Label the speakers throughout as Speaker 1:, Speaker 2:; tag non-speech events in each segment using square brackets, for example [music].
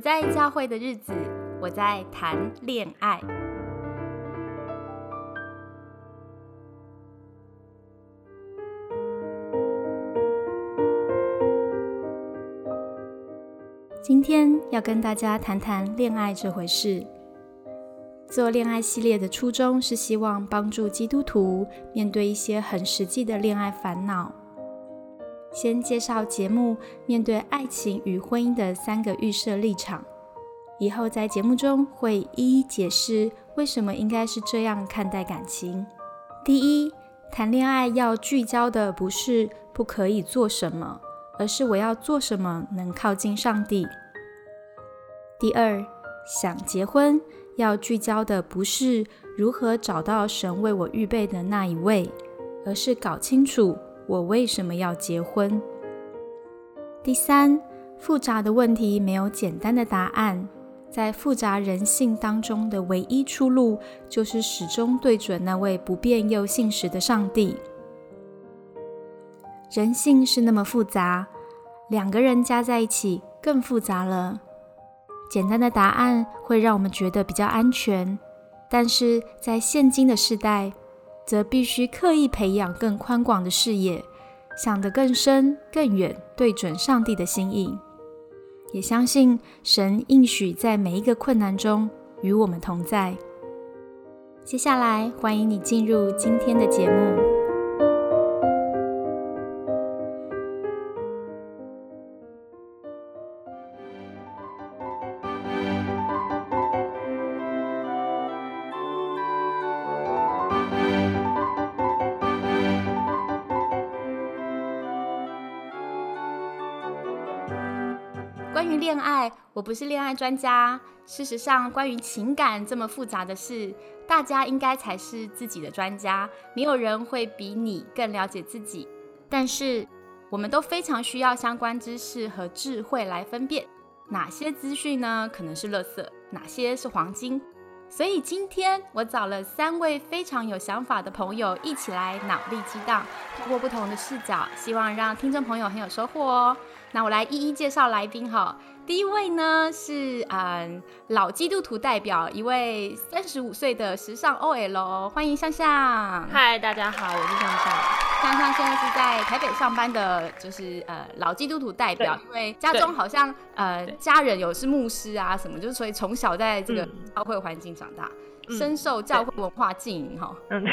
Speaker 1: 在教会的日子，我在谈恋爱。今天要跟大家谈谈恋爱这回事。做恋爱系列的初衷是希望帮助基督徒面对一些很实际的恋爱烦恼。先介绍节目面对爱情与婚姻的三个预设立场，以后在节目中会一一解释为什么应该是这样看待感情。第一，谈恋爱要聚焦的不是不可以做什么，而是我要做什么能靠近上帝。第二，想结婚。要聚焦的不是如何找到神为我预备的那一位，而是搞清楚我为什么要结婚。第三，复杂的问题没有简单的答案，在复杂人性当中的唯一出路，就是始终对准那位不变又信实的上帝。人性是那么复杂，两个人加在一起更复杂了。简单的答案会让我们觉得比较安全，但是在现今的时代，则必须刻意培养更宽广的视野，想得更深更远，对准上帝的心意，也相信神应许在每一个困难中与我们同在。接下来，欢迎你进入今天的节目。我不是恋爱专家。事实上，关于情感这么复杂的事，大家应该才是自己的专家。没有人会比你更了解自己。但是，我们都非常需要相关知识和智慧来分辨哪些资讯呢？可能是垃圾，哪些是黄金。所以，今天我找了三位非常有想法的朋友一起来脑力激荡，通过不同的视角，希望让听众朋友很有收获哦。那我来一一介绍来宾哈。第一位呢是嗯老基督徒代表，一位三十五岁的时尚 OL，欢迎向向。
Speaker 2: 嗨，大家好，我是向向。
Speaker 1: 向向现在是在台北上班的，就是呃老基督徒代表，因为家中好像呃家人有是牧师啊什么，就是所以从小在这个教会环境长大。深受教会文化浸淫哈，嗯，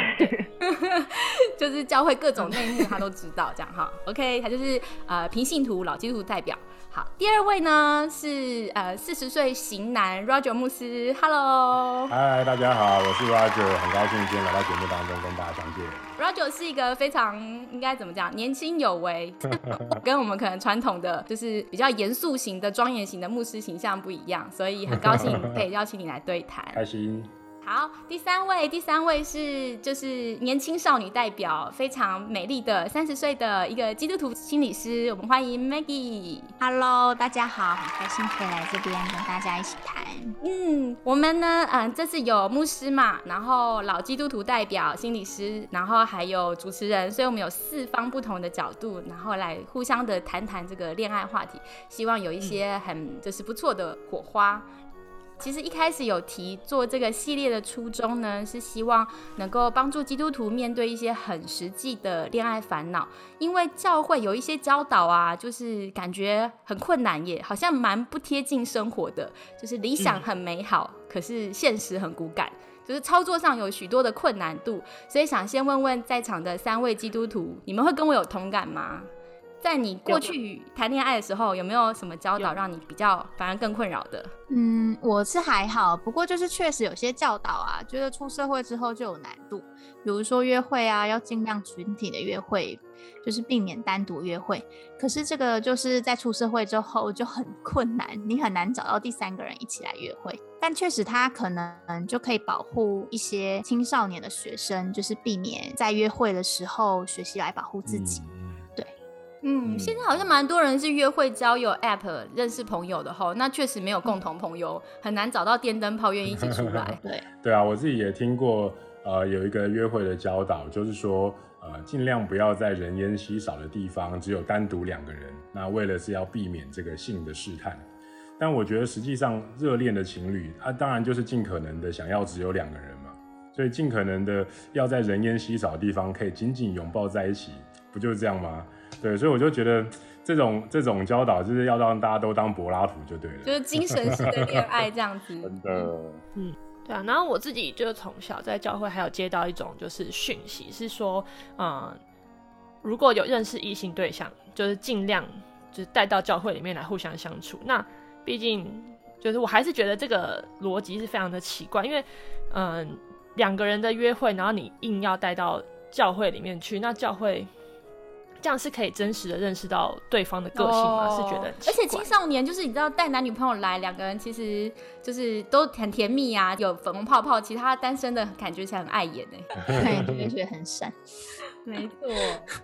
Speaker 1: [laughs] 就是教会各种内幕他都知道这样哈。OK，他就是呃平信徒老基督徒代表。好，第二位呢是呃四十岁型男 Roger 牧师，Hello，
Speaker 3: 嗨，大家好，我是 Roger，很高兴今天来到节目当中跟大家相见。
Speaker 1: Roger 是一个非常应该怎么讲，年轻有为，[laughs] 跟我们可能传统的就是比较严肃型的庄严型的牧师形象不一样，所以很高兴可以邀请你来对谈，
Speaker 3: 开心。
Speaker 1: 好，第三位，第三位是就是年轻少女代表，非常美丽的三十岁的一个基督徒心理师，我们欢迎 Maggie。
Speaker 4: Hello，大家好，很开心可以来这边跟大家一起谈。
Speaker 1: 嗯，我们呢，嗯，这次有牧师嘛，然后老基督徒代表心理师，然后还有主持人，所以我们有四方不同的角度，然后来互相的谈谈这个恋爱话题，希望有一些很就是不错的火花。其实一开始有提做这个系列的初衷呢，是希望能够帮助基督徒面对一些很实际的恋爱烦恼，因为教会有一些教导啊，就是感觉很困难耶，好像蛮不贴近生活的，就是理想很美好，可是现实很骨感，就是操作上有许多的困难度，所以想先问问在场的三位基督徒，你们会跟我有同感吗？在你过去谈恋爱的时候，有没有什么教导让你比较反而更困扰的？
Speaker 4: 嗯，我是还好，不过就是确实有些教导啊，觉得出社会之后就有难度。比如说约会啊，要尽量群体的约会，就是避免单独约会。可是这个就是在出社会之后就很困难，你很难找到第三个人一起来约会。但确实他可能就可以保护一些青少年的学生，就是避免在约会的时候学习来保护自己。
Speaker 1: 嗯，现在好像蛮多人是约会交友 App 认识朋友的吼，那确实没有共同朋友，[laughs] 很难找到电灯泡愿意一起出来。[laughs]
Speaker 4: 对，
Speaker 3: 对啊，我自己也听过，呃，有一个约会的教导，就是说，呃，尽量不要在人烟稀少的地方，只有单独两个人。那为了是要避免这个性的试探，但我觉得实际上热恋的情侣，他当然就是尽可能的想要只有两个人嘛，所以尽可能的要在人烟稀少的地方可以紧紧拥抱在一起，不就是这样吗？对，所以我就觉得这种这种教导就是要让大家都当柏拉图就对了，
Speaker 1: 就是精神式的恋爱这样子。[laughs]
Speaker 3: 真的，
Speaker 2: 嗯，对啊。然后我自己就是从小在教会还有接到一种就是讯息，是说，嗯，如果有认识异性对象，就是尽量就是带到教会里面来互相相处。那毕竟，就是我还是觉得这个逻辑是非常的奇怪，因为，嗯，两个人的约会，然后你硬要带到教会里面去，那教会这样是可以真实的认识到对方的个性吗？是觉得，
Speaker 1: 而且青少年就是你知道带男女朋友来，两个人其实就是都很甜蜜啊，有粉红泡泡，其他单身的感觉起来很碍眼
Speaker 4: 哎，[laughs] 对，就觉得很闪。
Speaker 1: 没错，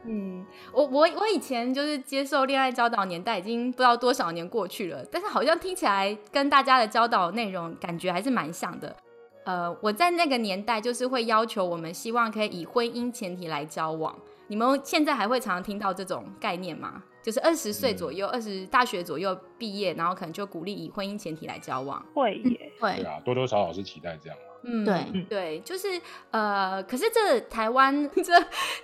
Speaker 1: 嗯，我我我以前就是接受恋爱教导年代，已经不知道多少年过去了，但是好像听起来跟大家的教导内容感觉还是蛮像的。呃，我在那个年代就是会要求我们希望可以以婚姻前提来交往。你们现在还会常常听到这种概念吗？就是二十岁左右，二十大学左右毕业，然后可能就鼓励以婚姻前提来交往。
Speaker 5: 会耶，
Speaker 4: 会
Speaker 3: 对啊，多多少少是期待这样嘛。
Speaker 1: 嗯，
Speaker 4: 对
Speaker 1: 对，就是呃，可是这台湾这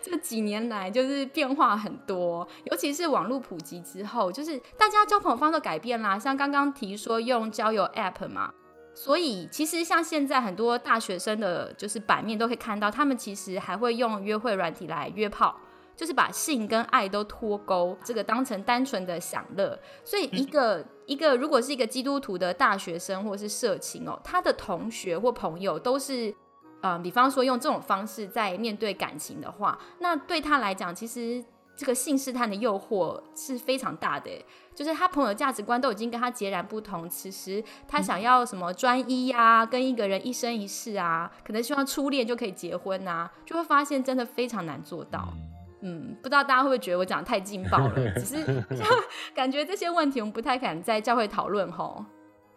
Speaker 1: 这几年来就是变化很多，尤其是网络普及之后，就是大家交朋友方式改变啦。像刚刚提说用交友 App 嘛，所以其实像现在很多大学生的，就是版面都可以看到，他们其实还会用约会软体来约炮。就是把性跟爱都脱钩，这个当成单纯的享乐。所以一个一个，如果是一个基督徒的大学生或者是社情哦，他的同学或朋友都是，嗯，比方说用这种方式在面对感情的话，那对他来讲，其实这个性试探的诱惑是非常大的。就是他朋友价值观都已经跟他截然不同，此时他想要什么专一呀，跟一个人一生一世啊，可能希望初恋就可以结婚啊，就会发现真的非常难做到。嗯，不知道大家会不会觉得我讲太劲爆了？只是就 [laughs] [laughs] 感觉这些问题我们不太敢在教会讨论吼。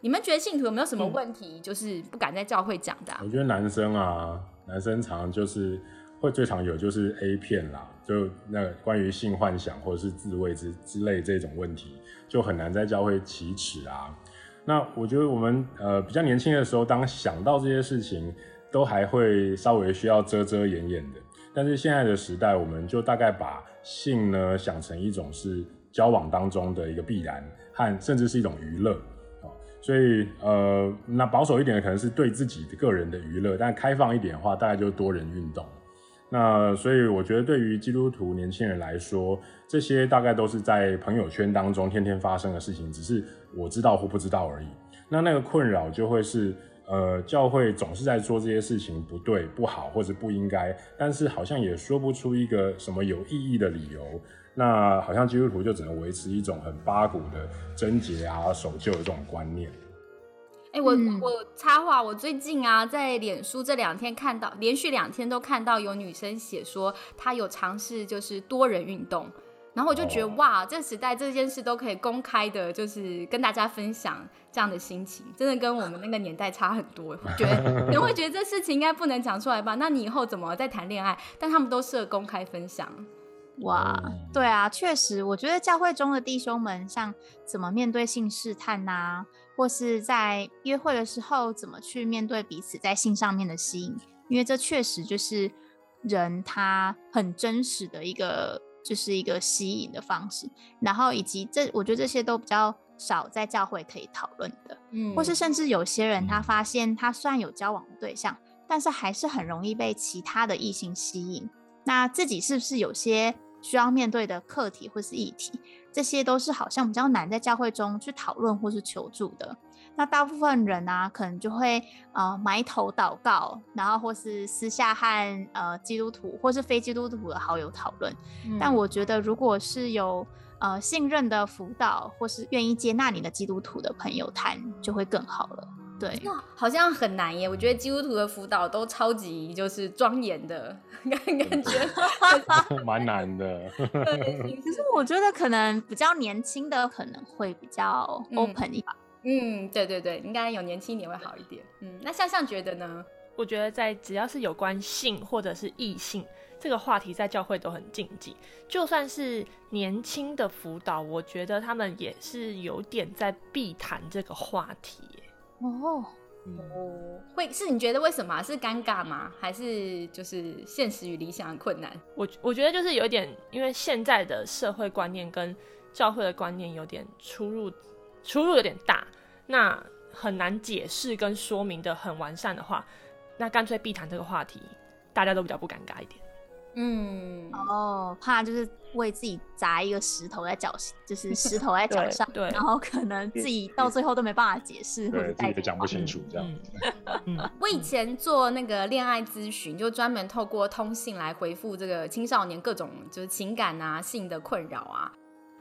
Speaker 1: 你们觉得信徒有没有什么问题，就是不敢在教会讲的？
Speaker 3: 我觉得男生啊，男生常就是会最常有就是 A 片啦，就那关于性幻想或者是自慰之之类这种问题，就很难在教会启齿啊。那我觉得我们呃比较年轻的时候，当想到这些事情，都还会稍微需要遮遮掩掩的。但是现在的时代，我们就大概把性呢想成一种是交往当中的一个必然，和甚至是一种娱乐所以呃，那保守一点的可能是对自己的个人的娱乐，但开放一点的话，大概就是多人运动。那所以我觉得对于基督徒年轻人来说，这些大概都是在朋友圈当中天天发生的事情，只是我知道或不知道而已。那那个困扰就会是。呃，教会总是在说这些事情不对、不好或者不应该，但是好像也说不出一个什么有意义的理由。那好像基督徒就只能维持一种很八股的贞洁啊、守旧的这种观念。
Speaker 1: 哎，我我插话，我最近啊，在脸书这两天看到，连续两天都看到有女生写说，她有尝试就是多人运动。然后我就觉得哇，这个时代这件事都可以公开的，就是跟大家分享这样的心情，真的跟我们那个年代差很多。我觉得你会觉得这事情应该不能讲出来吧？那你以后怎么再谈恋爱？但他们都适合公开分享。
Speaker 4: 哇，对啊，确实，我觉得教会中的弟兄们，像怎么面对性试探呐，或是在约会的时候怎么去面对彼此在性上面的吸引，因为这确实就是人他很真实的一个。就是一个吸引的方式，然后以及这，我觉得这些都比较少在教会可以讨论的，嗯，或是甚至有些人他发现他虽然有交往的对象，但是还是很容易被其他的异性吸引，那自己是不是有些需要面对的课题或是议题？这些都是好像比较难在教会中去讨论或是求助的。那大部分人啊，可能就会呃埋头祷告，然后或是私下和呃基督徒或是非基督徒的好友讨论。但我觉得，如果是有呃信任的辅导或是愿意接纳你的基督徒的朋友谈，就会更好了。对，
Speaker 1: 好像很难耶。我觉得基督徒的辅导都超级就是庄严的感 [laughs] 感觉，[laughs]
Speaker 3: 蛮难的。
Speaker 4: 可是我觉得可能比较年轻的可能会比较 open 一点。
Speaker 1: 嗯，对对对，应该有年轻一点会好一点。嗯，那向向觉得呢？
Speaker 2: 我觉得在只要是有关性或者是异性这个话题在教会都很禁忌。就算是年轻的辅导，我觉得他们也是有点在避谈这个话题。
Speaker 4: 哦，
Speaker 1: 哦，会是你觉得为什么是尴尬吗？还是就是现实与理想的困难？
Speaker 2: 我我觉得就是有点，因为现在的社会观念跟教会的观念有点出入，出入有点大，那很难解释跟说明的很完善的话，那干脆避谈这个话题，大家都比较不尴尬一点。
Speaker 1: 嗯，
Speaker 4: 哦，怕就是为自己砸一个石头在脚，就是石头在脚上，
Speaker 2: 对对
Speaker 4: 然后可能自己到最后都没办法解释，或者
Speaker 3: 对，自己都讲不清楚这样。
Speaker 2: 嗯嗯，
Speaker 1: 我以前做那个恋爱咨询，就专门透过通信来回复这个青少年各种就是情感啊、性的困扰啊。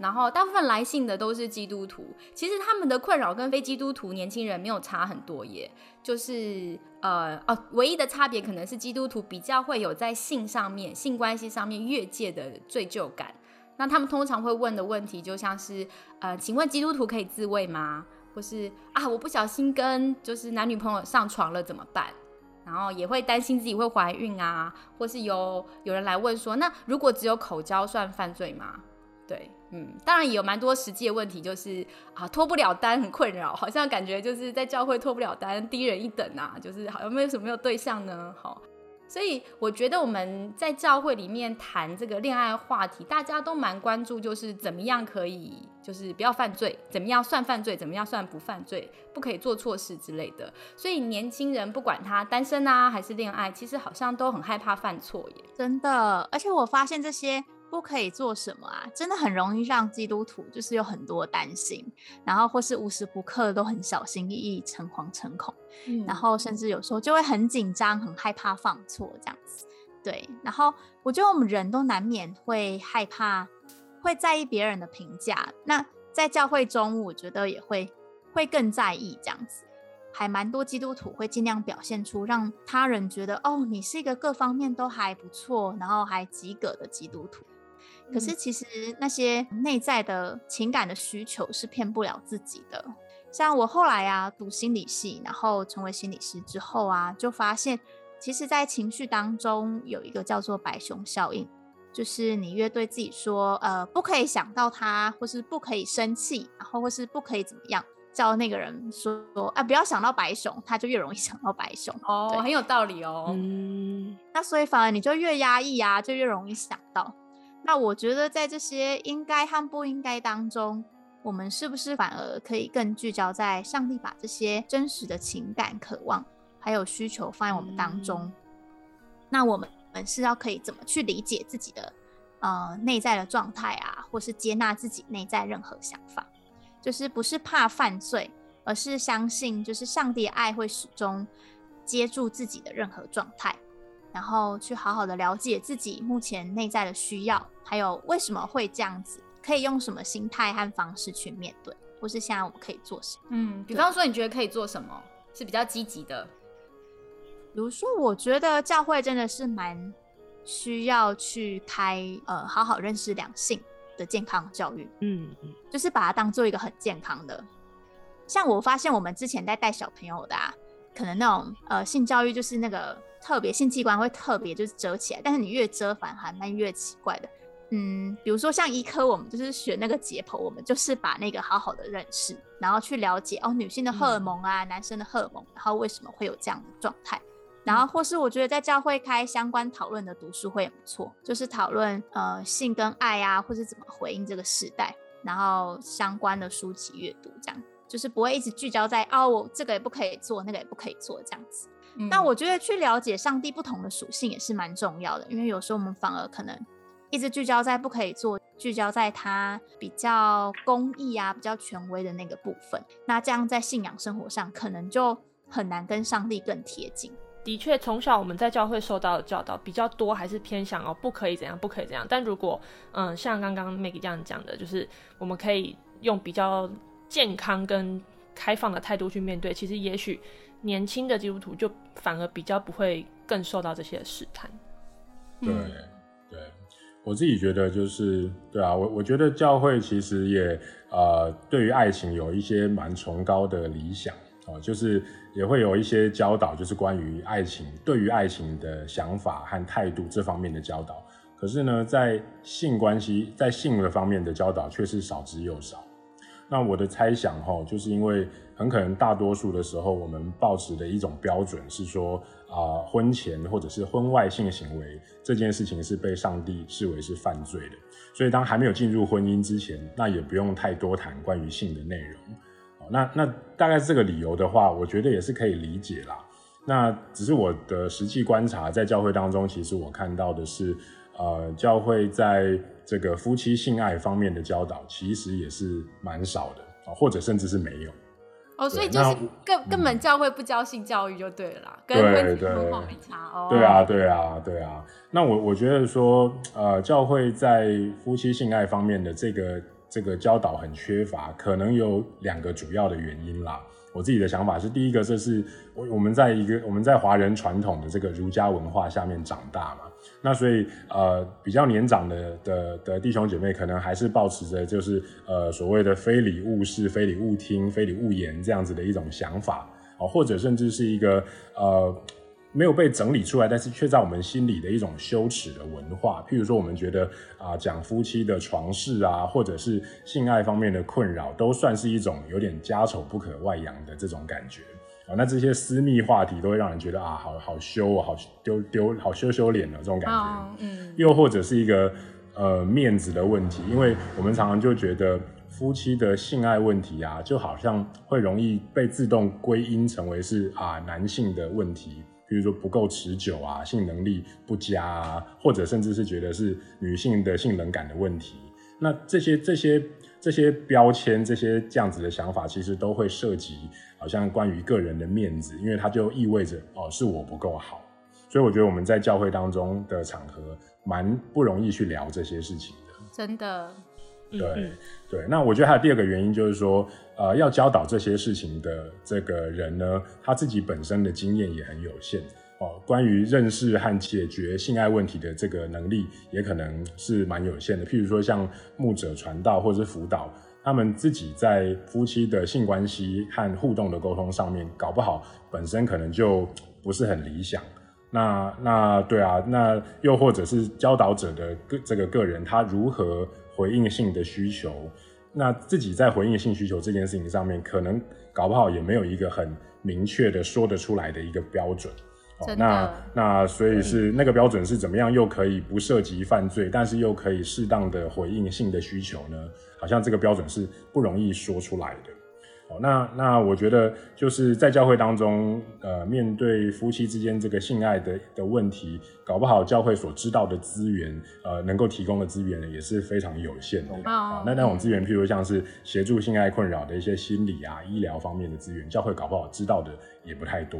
Speaker 1: 然后大部分来信的都是基督徒，其实他们的困扰跟非基督徒年轻人没有差很多耶，就是呃哦，唯一的差别可能是基督徒比较会有在性上面、性关系上面越界的罪疚感。那他们通常会问的问题就像是呃，请问基督徒可以自慰吗？或是啊，我不小心跟就是男女朋友上床了怎么办？然后也会担心自己会怀孕啊，或是有有人来问说，那如果只有口交算犯罪吗？对，嗯，当然也有蛮多实际的问题，就是啊脱不了单很困扰，好像感觉就是在教会脱不了单，低人一等啊，就是好有没有什么有对象呢？好，所以我觉得我们在教会里面谈这个恋爱话题，大家都蛮关注，就是怎么样可以就是不要犯罪，怎么样算犯罪，怎么样算不犯罪，不可以做错事之类的。所以年轻人不管他单身啊还是恋爱，其实好像都很害怕犯错耶。
Speaker 4: 真的，而且我发现这些不可以做什么啊，真的很容易让基督徒就是有很多担心，然后或是无时不刻都很小心翼翼、诚惶诚恐，
Speaker 1: 嗯
Speaker 4: 然后甚至有时候就会很紧张、很害怕放错这样子。对，然后我觉得我们人都难免会害怕，会在意别人的评价。那在教会中，我觉得也会会更在意这样子。还蛮多基督徒会尽量表现出让他人觉得哦，你是一个各方面都还不错，然后还及格的基督徒。可是其实那些内在的情感的需求是骗不了自己的。像我后来啊读心理系，然后成为心理师之后啊，就发现其实，在情绪当中有一个叫做白熊效应，就是你越对自己说，呃，不可以想到他，或是不可以生气，然后或是不可以怎么样，叫那个人说，啊，不要想到白熊，他就越容易 [laughs] 想到白熊。
Speaker 1: 哦，很有道理哦。
Speaker 2: 嗯，
Speaker 4: 那所以反而你就越压抑啊，就越容易想到。那我觉得在这些应该和不应该当中，我们是不是反而可以更聚焦在上帝把这些真实的情感、渴望还有需求放在我们当中？那我们我们是要可以怎么去理解自己的呃内在的状态啊，或是接纳自己内在任何想法？就是不是怕犯罪，而是相信就是上帝的爱会始终接住自己的任何状态。然后去好好的了解自己目前内在的需要，还有为什么会这样子，可以用什么心态和方式去面对，或是现在我们可以做什么。
Speaker 1: 嗯，比方说你觉得可以做什么是比较积极的？
Speaker 4: 比如说，我觉得教会真的是蛮需要去开呃好好认识两性的健康教育，
Speaker 2: 嗯嗯
Speaker 4: 就是把它当做一个很健康的。像我发现我们之前在带小朋友的啊，可能那种呃性教育就是那个特别性器官会特别就是遮起来，但是你越遮反而还蛮越奇怪的。嗯，比如说像医科，我们就是学那个解剖，我们就是把那个好好的认识，然后去了解哦女性的荷尔蒙啊，男生的荷尔蒙，然后为什么会有这样的状态。然后或是我觉得在教会开相关讨论的读书会也不错，就是讨论呃性跟爱啊，或是怎么回应这个时代，然后相关的书籍阅读，这样就是不会一直聚焦在哦我这个也不可以做，那个也不可以做这样子。
Speaker 1: 嗯
Speaker 4: 那我觉得去了解上帝不同的属性也是蛮重要的，因为有时候我们反而可能一直聚焦在不可以做，聚焦在他比较公益啊、比较权威的那个部分，那这样在信仰生活上可能就很难跟上帝更贴近。
Speaker 2: 的确，从小我们在教会受到的教导比较多，还是偏向哦，不可以怎样，不可以怎样。但如果嗯，像刚刚 Maggie 这样讲的，就是我们可以用比较健康跟开放的态度去面对，其实也许年轻的基督徒就反而比较不会更受到这些试探。
Speaker 3: 对
Speaker 1: 嗯
Speaker 3: 对，我自己觉得就是对啊，我我觉得教会其实也呃对于爱情有一些蛮崇高的理想，哦，就是也会有一些教导，就是关于爱情，对于爱情的想法和态度这方面的教导。可是呢，在性关系，在性的方面的教导却是少之又少。那我的猜想哈，就是因为很可能大多数的时候，我们抱持的一种标准是说，啊，婚前或者是婚外性行为这件事情是被上帝视为是犯罪的，所以当还没有进入婚姻之前，那也不用太多谈关于性的内容。那那大概这个理由的话，我觉得也是可以理解啦。那只是我的实际观察，在教会当中，其实我看到的是，呃，教会在这个夫妻性爱方面的教导，其实也是蛮少的或者甚至是没有。
Speaker 1: 哦，所以就是根根本教会不教性教育就对了啦，跟婚前婚后没差哦。
Speaker 3: 对啊，对啊，对啊。那我我觉得说，呃，教会在夫妻性爱方面的这个。这个教导很缺乏，可能有两个主要的原因啦。我自己的想法是，第一个，这是我我们在一个我们在华人传统的这个儒家文化下面长大嘛，那所以呃比较年长的的的弟兄姐妹，可能还是保持着就是呃所谓的非礼勿视、非礼勿听、非礼勿言这样子的一种想法哦，或者甚至是一个呃。没有被整理出来，但是却在我们心里的一种羞耻的文化。譬如说，我们觉得啊，讲夫妻的床事啊，或者是性爱方面的困扰，都算是一种有点家丑不可外扬的这种感觉啊。那这些私密话题都会让人觉得啊，好好羞啊，好丢丢，好羞羞脸的这种感觉。嗯。又或者是一个呃面子的问题，因为我们常常就觉得夫妻的性爱问题啊，就好像会容易被自动归因成为是啊男性的问题。比如说不够持久啊，性能力不佳啊，或者甚至是觉得是女性的性冷感的问题。那这些这些这些标签，这些这样子的想法，其实都会涉及好像关于个人的面子，因为它就意味着哦，是我不够好。所以我觉得我们在教会当中的场合，蛮不容易去聊这些事情的。
Speaker 1: 真的。
Speaker 3: 对对，那我觉得还有第二个原因就是说，呃，要教导这些事情的这个人呢，他自己本身的经验也很有限哦。关于认识和解决性爱问题的这个能力，也可能是蛮有限的。譬如说，像牧者传道或者是辅导，他们自己在夫妻的性关系和互动的沟通上面，搞不好本身可能就不是很理想。那那对啊，那又或者是教导者的个这个个人，他如何？回应性的需求，那自己在回应性需求这件事情上面，可能搞不好也没有一个很明确的说得出来的一个标准。那那所以是那个标准是怎么样，又可以不涉及犯罪，但是又可以适当的回应性的需求呢？好像这个标准是不容易说出来的。哦那那我觉得就是在教会当中，呃，面对夫妻之间这个性爱的的问题，搞不好教会所知道的资源，呃，能够提供的资源呢，也是非常有限的啊。那那种资源，譬如像是协助性爱困扰的一些心理啊、医疗方面的资源，教会搞不好知道的也不太多。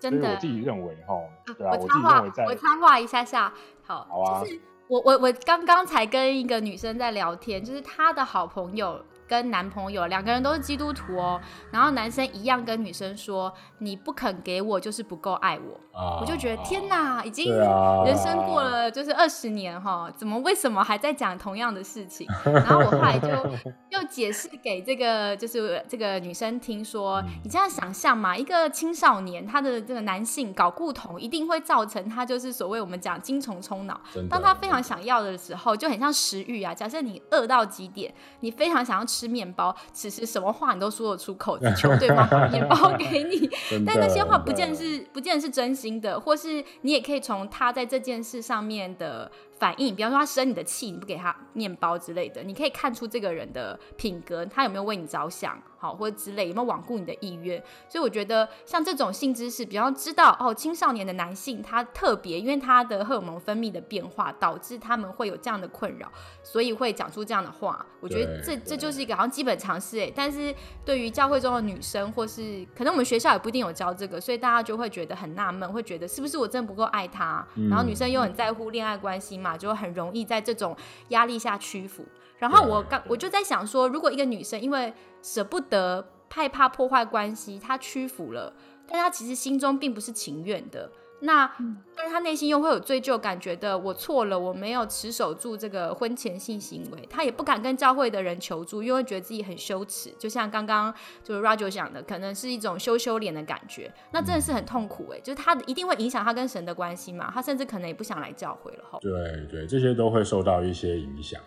Speaker 1: 真的，
Speaker 5: 我自己认为哈，对啊，
Speaker 1: 我插话，我插话一下下，好，
Speaker 5: 好啊。
Speaker 1: 就是我我我刚刚才跟一个女生在聊天，就是她的好朋友。跟男朋友两个人都是基督徒哦，然后男生一样跟女生说：“你不肯给我，就是不够爱我。”我就觉得天哪，已经人生过了就是二十年哈，怎么为什么还在讲同样的事情？然后我后来就 [laughs] 又解释给这个就是这个女生听说：“你这样想象嘛，一个青少年他的这个男性搞固酮，一定会造成他就是所谓我们讲精虫冲脑。当他非常想要的时候，就很像食欲啊。假设你饿到极点，你非常想要吃。吃面包，此时什么话你都说得出口，求对方把面包 [laughs] 给你。但那些话不见是不见是真心的，或是你也可以从他在这件事上面的。反应，比方说他生你的气，你不给他面包之类的，你可以看出这个人的品格，他有没有为你着想，好或者之类，有没有罔顾你的意愿。所以我觉得像这种性知识，比方知道哦，青少年的男性他特别，因为他的荷尔蒙分泌的变化导致他们会有这样的困扰，所以会讲出这样的话。我觉得这这就是一个好像基本常识哎。但是对于教会中的女生，或是可能我们学校也不一定有教这个，所以大家就会觉得很纳闷，会觉得是不是我真的不够爱他？然后女生又很在乎恋爱关系嘛。就很容易在这种压力下屈服。然后我刚我就在想说，如果一个女生因为舍不得、害怕破坏关系，她屈服了，但她其实心中并不是情愿的。那但是他内心又会有罪疚感，觉得我错了，我没有持守住这个婚前性行为，他也不敢跟教会的人求助，因为觉得自己很羞耻。就像刚刚就是 Roger 讲的，可能是一种羞羞脸的感觉，那真的是很痛苦哎，就是他一定会影响他跟神的关系嘛，他甚至可能也不想来教会了哈。
Speaker 3: 对对，这些都会受到一些影响。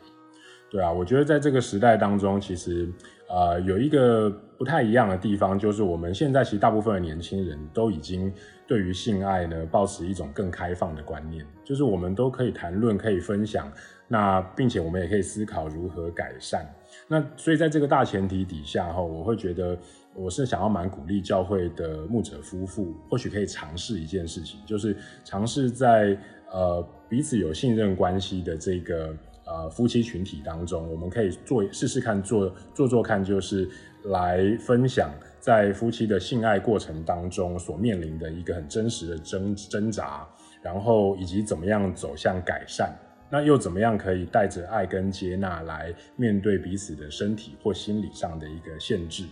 Speaker 3: 对啊，我觉得在这个时代当中，其实呃有一个不太一样的地方，就是我们现在其实大部分的年轻人都已经对于性爱呢，保持一种更开放的观念，就是我们都可以谈论，可以分享，那并且我们也可以思考如何改善。那所以在这个大前提底下哈，我会觉得我是想要蛮鼓励教会的牧者夫妇，或许可以尝试一件事情，就是尝试在呃彼此有信任关系的这个。呃，夫妻群体当中，我们可以做试试看，做做做看，就是来分享在夫妻的性爱过程当中所面临的一个很真实的挣挣扎，然后以及怎么样走向改善，那又怎么样可以带着爱跟接纳来面对彼此的身体或心理上的一个限制，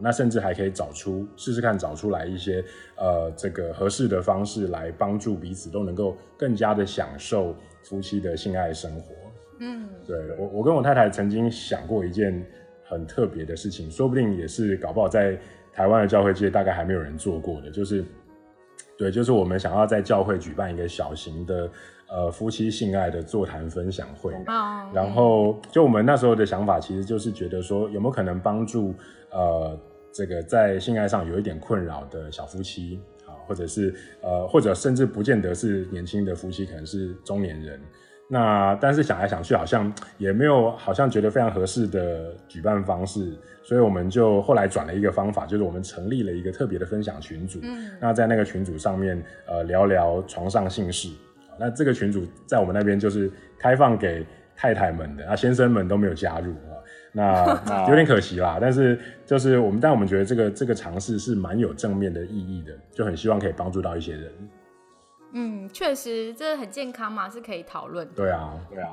Speaker 3: 那甚至还可以找出试试看，找出来一些呃这个合适的方式来帮助彼此都能够更加的享受夫妻的性爱生活。嗯，对我，我跟我太太曾经想过一件很特别的事情，说不定也是搞不好在台湾的教会界大概还没有人做过的，就是，对，就是我们想要在教会举办一个小型的呃夫妻性爱的座谈分享会，然后就我们那时候的想法其实就是觉得说有没有可能帮助呃这个在性爱上有一点困扰的小夫妻啊，或者是呃或者甚至不见得是年轻的夫妻，可能是中年人。那但是想来想去，好像也没有好像觉得非常合适的举办方式，所以我们就后来转了一个方法，就是我们成立了一个特别的分享群组。嗯，那在那个群组上面，呃，聊聊床上性事。那这个群组在我们那边就是开放给太太们的，啊，先生们都没有加入啊。[laughs] 那有点可惜啦，但是就是我们，但我们觉得这个这个尝试是蛮有正面的意义的，就很希望可以帮助到一些人。
Speaker 1: 嗯，确实，这很健康嘛，是可以讨论。
Speaker 3: 对啊，
Speaker 5: 对啊。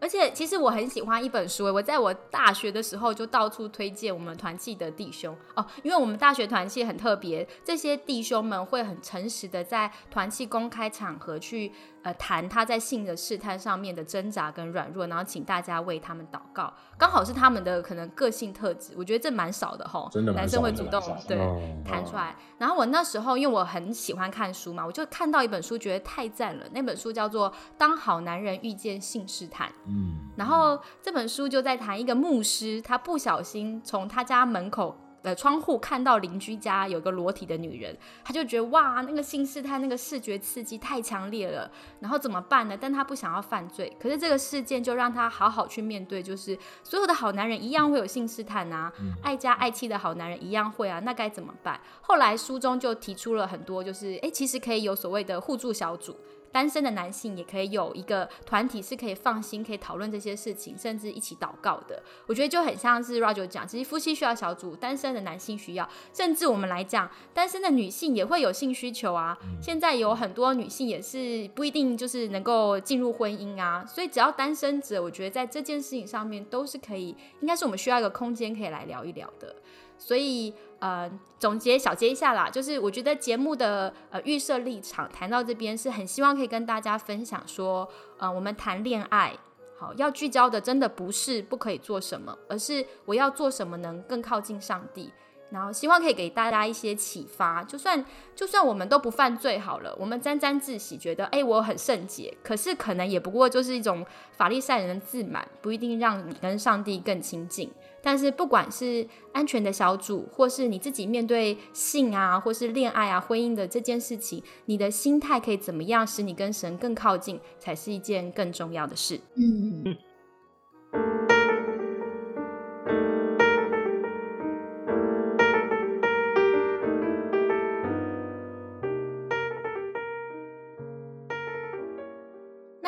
Speaker 1: 而且，其实我很喜欢一本书，我在我大学的时候就到处推荐我们团契的弟兄哦，因为我们大学团契很特别，这些弟兄们会很诚实的在团契公开场合去。呃，谈他在性的试探上面的挣扎跟软弱，然后请大家为他们祷告，刚好是他们的可能个性特质，我觉得这蛮少的哈。
Speaker 3: 真的
Speaker 1: 男生会主动对谈出来。然后我那时候因为我很喜欢看书嘛，我就看到一本书，觉得太赞了。那本书叫做《当好男人遇见性试探》。嗯。然后这本书就在谈一个牧师，他不小心从他家门口。呃，窗户看到邻居家有个裸体的女人，他就觉得哇，那个性试探，那个视觉刺激太强烈了，然后怎么办呢？但他不想要犯罪，可是这个事件就让他好好去面对，就是所有的好男人一样会有性试探啊，爱家爱妻的好男人一样会啊，那该怎么办？后来书中就提出了很多，就是哎，其实可以有所谓的互助小组。单身的男性也可以有一个团体，是可以放心可以讨论这些事情，甚至一起祷告的。我觉得就很像是 Roger 讲，其实夫妻需要小组，单身的男性需要，甚至我们来讲，单身的女性也会有性需求啊。现在有很多女性也是不一定就是能够进入婚姻啊，所以只要单身者，我觉得在这件事情上面都是可以，应该是我们需要一个空间可以来聊一聊的。所以，呃，总结小结一下啦，就是我觉得节目的呃预设立场谈到这边是很希望可以跟大家分享说，呃，我们谈恋爱好要聚焦的真的不是不可以做什么，而是我要做什么能更靠近上帝，然后希望可以给大家一些启发。就算就算我们都不犯罪好了，我们沾沾自喜，觉得哎我很圣洁，可是可能也不过就是一种法利赛人的自满，不一定让你跟上帝更亲近。但是，不管是安全的小组，或是你自己面对性啊，或是恋爱啊、婚姻的这件事情，你的心态可以怎么样使你跟神更靠近，才是一件更重要的事。嗯。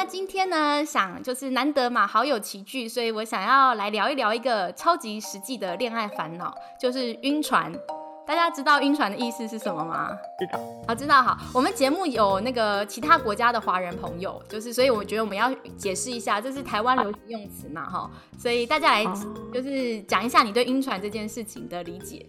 Speaker 1: 今天呢，想就是难得嘛，好友齐聚，所以我想要来聊一聊一个超级实际的恋爱烦恼，就是晕船。大家知道晕船的意思是什么吗？
Speaker 5: 知道。
Speaker 1: 好，知道好。我们节目有那个其他国家的华人朋友，就是所以我觉得我们要解释一下，这是台湾流行用词嘛，哈。所以大家来就是讲一下你对晕船这件事情的理解。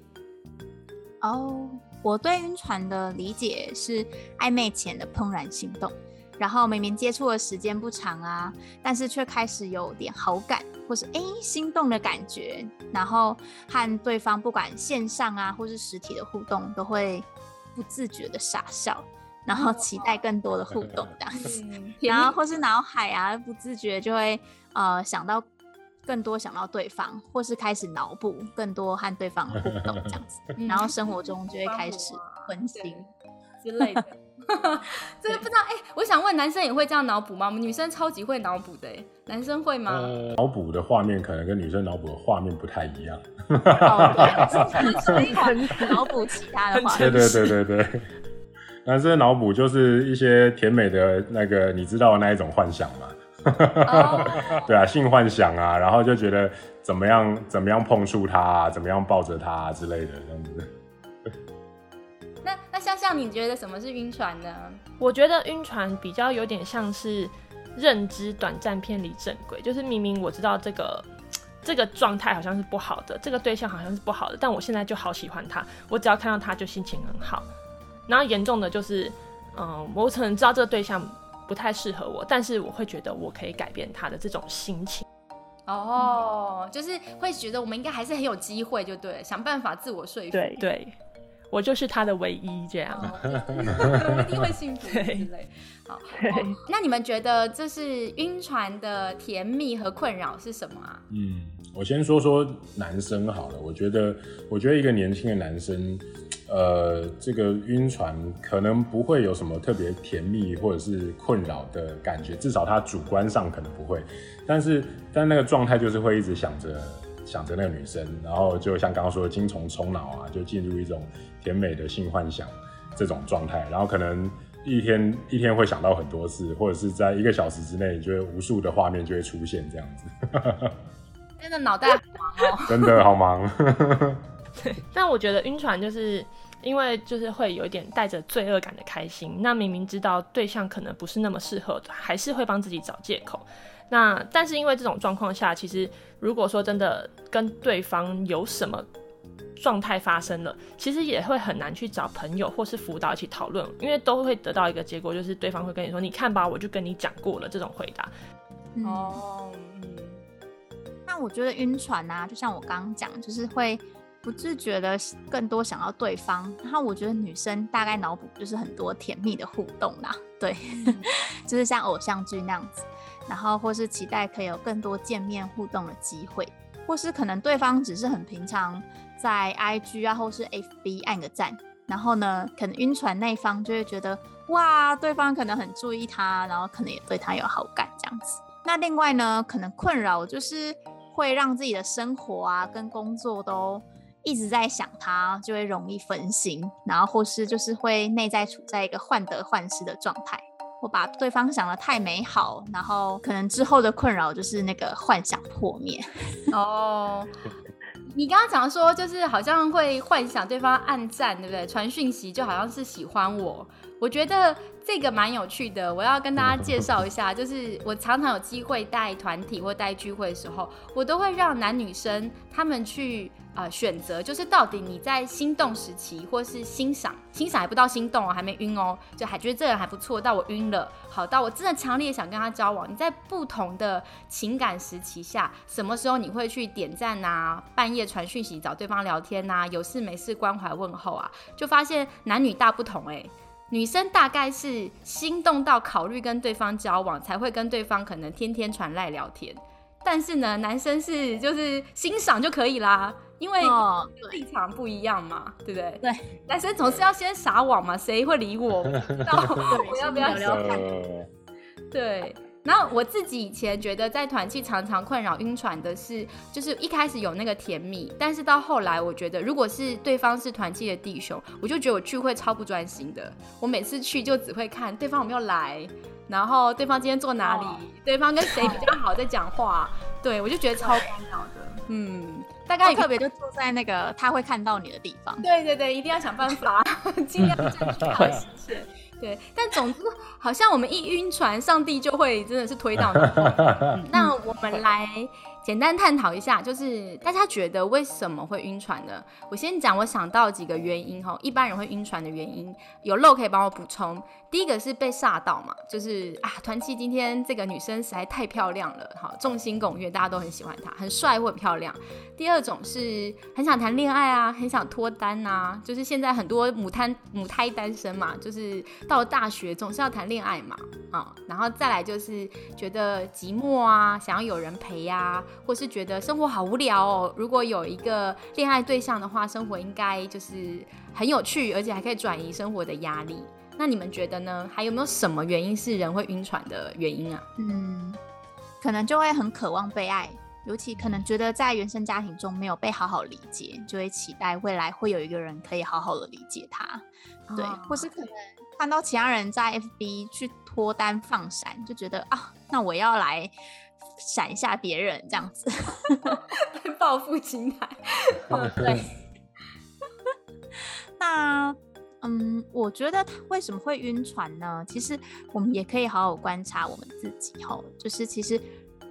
Speaker 4: 哦，我对晕船的理解是暧昧前的怦然心动，然后明明接触的时间不长啊，但是却开始有点好感或是哎心动的感觉，然后和对方不管线上啊或是实体的互动，都会不自觉的傻笑，然后期待更多的互动这样子，然后或是脑海啊不自觉就会呃想到。更多想到对方，或是开始脑补更多和对方互动这样子，[laughs] 然后生活中就会开始分 [laughs] 心
Speaker 1: 之类的。[laughs] 这个不知道哎，我想问男生也会这样脑补吗？我们女生超级会脑补的，男生会吗？
Speaker 3: 脑补的画面可能跟女生脑补的画面不太一样。
Speaker 4: 脑补其他的画面。
Speaker 3: 对对对对对，男生脑补就是一些甜美的那个你知道的那一种幻想嘛。对啊，性幻想啊，然后就觉得怎么样怎么样碰触他，怎么样抱着他之类的这样子。
Speaker 1: 那那像像你觉得什么是晕船呢？
Speaker 2: 我觉得晕船比较有点像是认知短暂偏离正轨，就是明明我知道这个这个状态好像是不好的，这个对象好像是不好的，但我现在就好喜欢他，我只要看到他就心情很好。然后严重的就是，嗯，我可能知道这个对象。不太适合我，但是我会觉得我可以改变他的这种心情。
Speaker 1: 哦，就是会觉得我们应该还是很有机会，就对，想办法自我说服。
Speaker 2: 对对，我就是他的唯一，这样 [laughs]
Speaker 1: 一定会幸福之类。好，那你们觉得这是晕船的甜蜜和困扰是什么啊？
Speaker 3: 嗯，我先说说男生好了。我觉得，我觉得一个年轻的男生。呃，这个晕船可能不会有什么特别甜蜜或者是困扰的感觉，至少他主观上可能不会。但是，但那个状态就是会一直想着想着那个女生，然后就像刚刚说的精虫充脑啊，就进入一种甜美的性幻想这种状态，然后可能一天一天会想到很多次，或者是在一个小时之内，就会无数的画面就会出现这样子。[laughs]
Speaker 1: 真的脑袋好忙哦，
Speaker 3: 真的好忙。[laughs]
Speaker 2: 对，但我觉得晕船就是因为就是会有一点带着罪恶感的开心。那明明知道对象可能不是那么适合的，还是会帮自己找借口。那但是因为这种状况下，其实如果说真的跟对方有什么状态发生了，其实也会很难去找朋友或是辅导一起讨论，因为都会得到一个结果，就是对方会跟你说：“你看吧，我就跟你讲过了。”这种回答。
Speaker 4: 哦，嗯。那我觉得晕船啊，就像我刚刚讲，就是会。不自觉的更多想要对方，然后我觉得女生大概脑补就是很多甜蜜的互动啦，对，[laughs] 就是像偶像剧那样子，然后或是期待可以有更多见面互动的机会，或是可能对方只是很平常在 IG 啊或是 FB 按个赞，然后呢可能晕船那方就会觉得哇对方可能很注意他，然后可能也对他有好感这样子。那另外呢可能困扰就是会让自己的生活啊跟工作都。一直在想他，就会容易分心，然后或是就是会内在处在一个患得患失的状态，我把对方想的太美好，然后可能之后的困扰就是那个幻想破灭。[laughs]
Speaker 1: 哦，你刚刚讲说就是好像会幻想对方暗赞，对不对？传讯息就好像是喜欢我。我觉得这个蛮有趣的，我要跟大家介绍一下，就是我常常有机会带团体或带聚会的时候，我都会让男女生他们去啊选择，就是到底你在心动时期，或是欣赏，欣赏还不到心动哦，还没晕哦，就还觉得这人还不错，到我晕了，好到我真的强烈想跟他交往。你在不同的情感时期下，什么时候你会去点赞啊，半夜传讯息找对方聊天呐，有事没事关怀问候啊，就发现男女大不同哎。女生大概是心动到考虑跟对方交往，才会跟对方可能天天传赖聊天。但是呢，男生是就是欣赏就可以啦，因为立场不一样嘛，对不对？
Speaker 4: 对，
Speaker 1: 男生总是要先撒网嘛，谁会理我？[laughs] 到我要不要聊看？对。然后我自己以前觉得在团契常常困扰晕船的是，就是一开始有那个甜蜜，但是到后来我觉得，如果是对方是团契的弟兄，我就觉得我聚会超不专心的。我每次去就只会看对方有没有来，然后对方今天坐哪里，对方跟谁比较好在讲话，对我就觉得超干扰的。嗯，大概
Speaker 4: 特别就坐在那个他会看到你的地方。
Speaker 1: 对对对，一定要想办法，[laughs] 尽量占据他的视线。对，但总之好像我们一晕船，上帝就会真的是推到你。[laughs] 那我们来简单探讨一下，就是大家觉得为什么会晕船呢？我先讲，我想到几个原因哈，一般人会晕船的原因，有漏可以帮我补充。第一个是被吓到嘛，就是啊，团契今天这个女生实在太漂亮了，好，众星拱月，大家都很喜欢她，很帅或很漂亮。第二种是很想谈恋爱啊，很想脱单呐，就是现在很多母胎母胎单身嘛，就是到了大学总是要谈恋爱嘛，啊，然后再来就是觉得寂寞啊，想要有人陪呀。或是觉得生活好无聊哦，如果有一个恋爱对象的话，生活应该就是很有趣，而且还可以转移生活的压力。那你们觉得呢？还有没有什么原因是人会晕船的原因啊？
Speaker 4: 嗯，可能就会很渴望被爱，尤其可能觉得在原生家庭中没有被好好理解，就会期待未来会有一个人可以好好的理解他。对，或是可能看到其他人在 FB 去脱单放闪，就觉得啊，那我要来。闪一下别人这样子，[laughs]
Speaker 1: 报复 [laughs] 心态。
Speaker 4: 对。[laughs] 那嗯，我觉得为什么会晕船呢？其实我们也可以好好观察我们自己吼，就是其实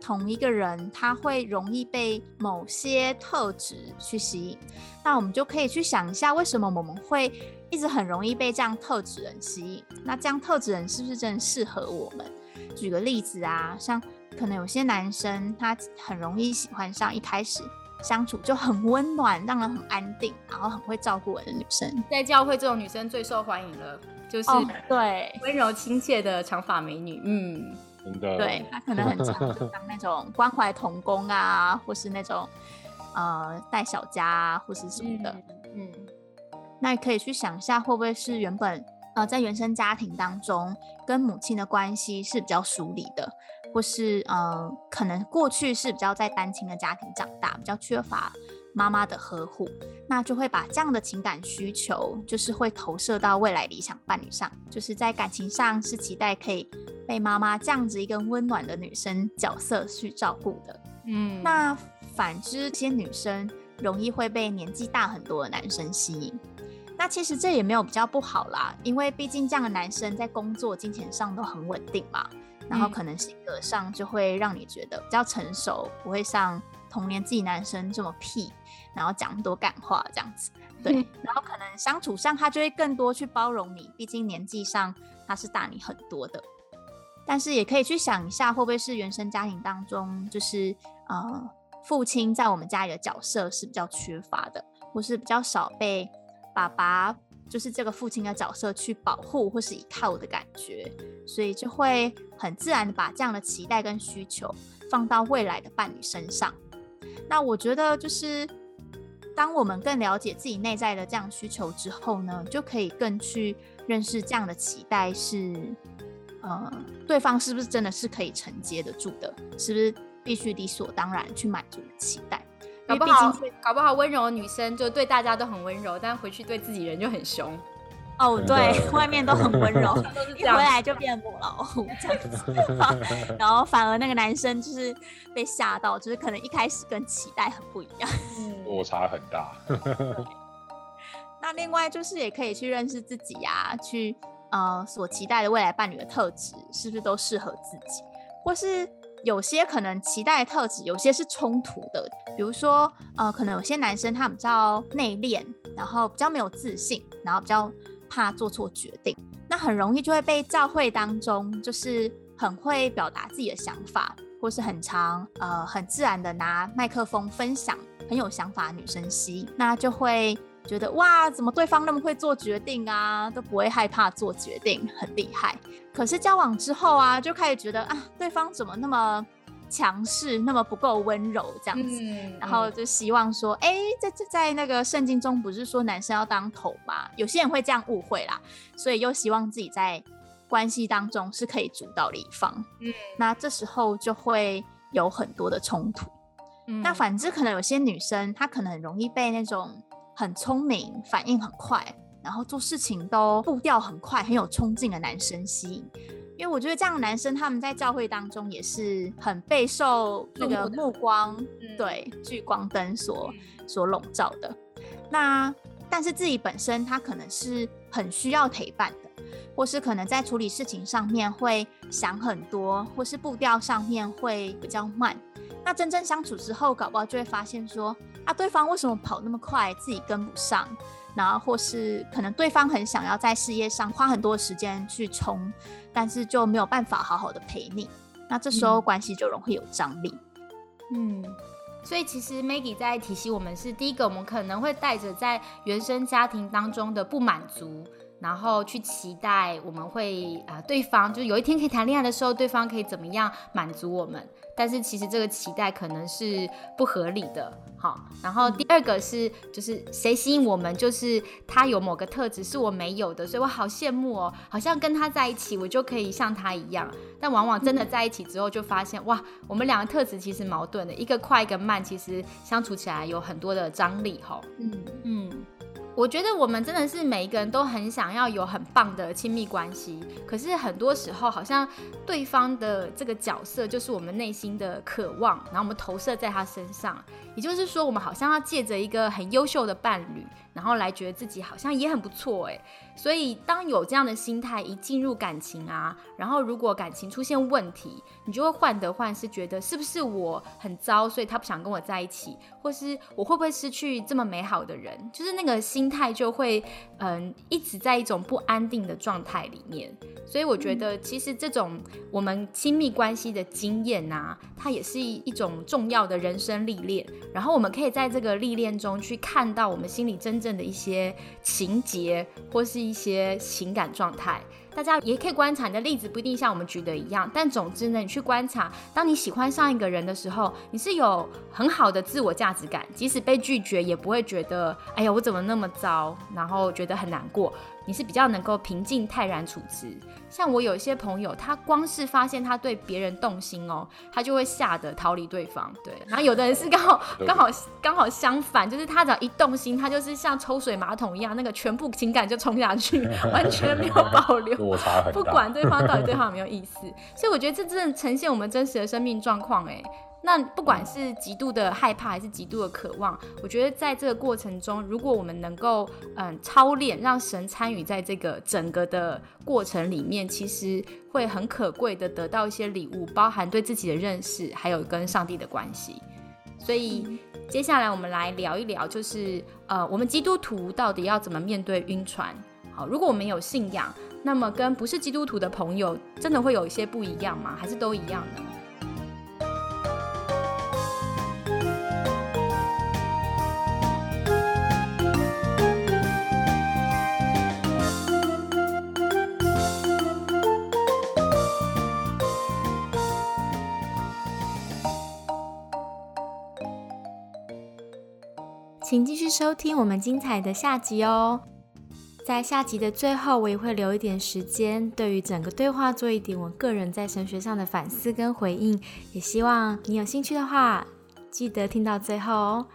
Speaker 4: 同一个人他会容易被某些特质去吸引，那我们就可以去想一下，为什么我们会一直很容易被这样特质人吸引？那这样特质人是不是真的适合我们？举个例子啊，像。可能有些男生他很容易喜欢上一开始相处就很温暖、让人很安定，然后很会照顾人的女生。
Speaker 1: 在教会，这种女生最受欢迎了，就是
Speaker 4: 对
Speaker 1: 温柔亲切的长发美女。
Speaker 3: 嗯，真的。
Speaker 4: 对她可能很常当那种关怀童工啊，或是那种呃带小家啊，或是什么的。嗯，那可以去想一下，会不会是原本呃在原生家庭当中跟母亲的关系是比较疏离的。或是呃，可能过去是比较在单亲的家庭长大，比较缺乏妈妈的呵护，那就会把这样的情感需求，就是会投射到未来理想伴侣上，就是在感情上是期待可以被妈妈这样子一个温暖的女生角色去照顾的。嗯，那反之，这些女生容易会被年纪大很多的男生吸引。那其实这也没有比较不好啦，因为毕竟这样的男生在工作、金钱上都很稳定嘛。然后可能性格上就会让你觉得比较成熟，不会像同年自己男生这么屁，然后讲很多感话这样子。对，然后可能相处上他就会更多去包容你，毕竟年纪上他是大你很多的。但是也可以去想一下，会不会是原生家庭当中，就是呃父亲在我们家里的角色是比较缺乏的，或是比较少被爸爸。就是这个父亲的角色去保护或是依靠的感觉，所以就会很自然的把这样的期待跟需求放到未来的伴侣身上。那我觉得就是当我们更了解自己内在的这样需求之后呢，就可以更去认识这样的期待是，呃，对方是不是真的是可以承接得住的，是不是必须理所当然去满足的期待。
Speaker 1: 搞不好，搞不好温柔的女生就对大家都很温柔，但回去对自己人就很凶。
Speaker 4: 哦，对，外面都很温柔，[laughs] 一回来就变母老虎这样子。[laughs] 然后反而那个男生就是被吓到，就是可能一开始跟期待很不一样，[laughs]
Speaker 3: 落差很大。
Speaker 4: 那另外就是也可以去认识自己呀，去呃所期待的未来伴侣的特质是不是都适合自己，或是。有些可能期待的特质，有些是冲突的。比如说，呃，可能有些男生他比较内敛，然后比较没有自信，然后比较怕做错决定，那很容易就会被教会当中就是很会表达自己的想法，或是很常呃很自然的拿麦克风分享很有想法的女生吸，那就会。觉得哇，怎么对方那么会做决定啊，都不会害怕做决定，很厉害。可是交往之后啊，就开始觉得啊，对方怎么那么强势，那么不够温柔这样子。然后就希望说，哎，在在在那个圣经中不是说男生要当头吗？有些人会这样误会啦，所以又希望自己在关系当中是可以主导的一方。嗯，那这时候就会有很多的冲突。那反之，可能有些女生她可能很容易被那种。很聪明，反应很快，然后做事情都步调很快，很有冲劲的男生吸引。因为我觉得这样的男生，他们在教会当中也是很备受那个目光，对聚光灯所所笼罩的。那但是自己本身他可能是很需要陪伴的，或是可能在处理事情上面会想很多，或是步调上面会比较慢。那真正相处之后，搞不好就会发现说，啊，对方为什么跑那么快，自己跟不上，然后或是可能对方很想要在事业上花很多时间去冲，但是就没有办法好好的陪你，那这时候关系就容易有张力。
Speaker 1: 嗯，所以其实 Maggie 在提醒我们是，第一个，我们可能会带着在原生家庭当中的不满足。然后去期待我们会啊，对方就有一天可以谈恋爱的时候，对方可以怎么样满足我们？但是其实这个期待可能是不合理的，好。然后第二个是，就是谁吸引我们，就是他有某个特质是我没有的，所以我好羡慕哦，好像跟他在一起我就可以像他一样。但往往真的在一起之后，就发现哇，我们两个特质其实矛盾的，一个快一个慢，其实相处起来有很多的张力，哈。嗯嗯。我觉得我们真的是每一个人都很想要有很棒的亲密关系，可是很多时候好像对方的这个角色就是我们内心的渴望，然后我们投射在他身上。也就是说，我们好像要借着一个很优秀的伴侣，然后来觉得自己好像也很不错哎。所以，当有这样的心态一进入感情啊，然后如果感情出现问题，你就会患得患失，觉得是不是我很糟，所以他不想跟我在一起，或是我会不会失去这么美好的人？就是那个心态就会嗯一直在一种不安定的状态里面。所以，我觉得其实这种我们亲密关系的经验啊，它也是一种重要的人生历练。然后我们可以在这个历练中去看到我们心里真正的一些情节，或是一些情感状态。大家也可以观察你的例子，不一定像我们举的一样。但总之呢，你去观察，当你喜欢上一个人的时候，你是有很好的自我价值感，即使被拒绝，也不会觉得哎呀我怎么那么糟，然后觉得很难过。你是比较能够平静泰然处之。像我有一些朋友，他光是发现他对别人动心哦，他就会吓得逃离对方。对，然后有的人是刚好刚好刚好相反，就是他只要一动心，他就是像抽水马桶一样，那个全部情感就冲下去，[laughs] 完全没有保留，不管对方到底对他有没有意思。所以我觉得这真的呈现我们真实的生命状况，哎。那不管是极度的害怕还是极度的渴望，我觉得在这个过程中，如果我们能够嗯操练，让神参与在这个整个的过程里面，其实会很可贵的得到一些礼物，包含对自己的认识，还有跟上帝的关系。所以接下来我们来聊一聊，就是呃，我们基督徒到底要怎么面对晕船？好，如果我们有信仰，那么跟不是基督徒的朋友，真的会有一些不一样吗？还是都一样呢？请继续收听我们精彩的下集哦。在下集的最后，我也会留一点时间，对于整个对话做一点我个人在神学上的反思跟回应。也希望你有兴趣的话，记得听到最后哦。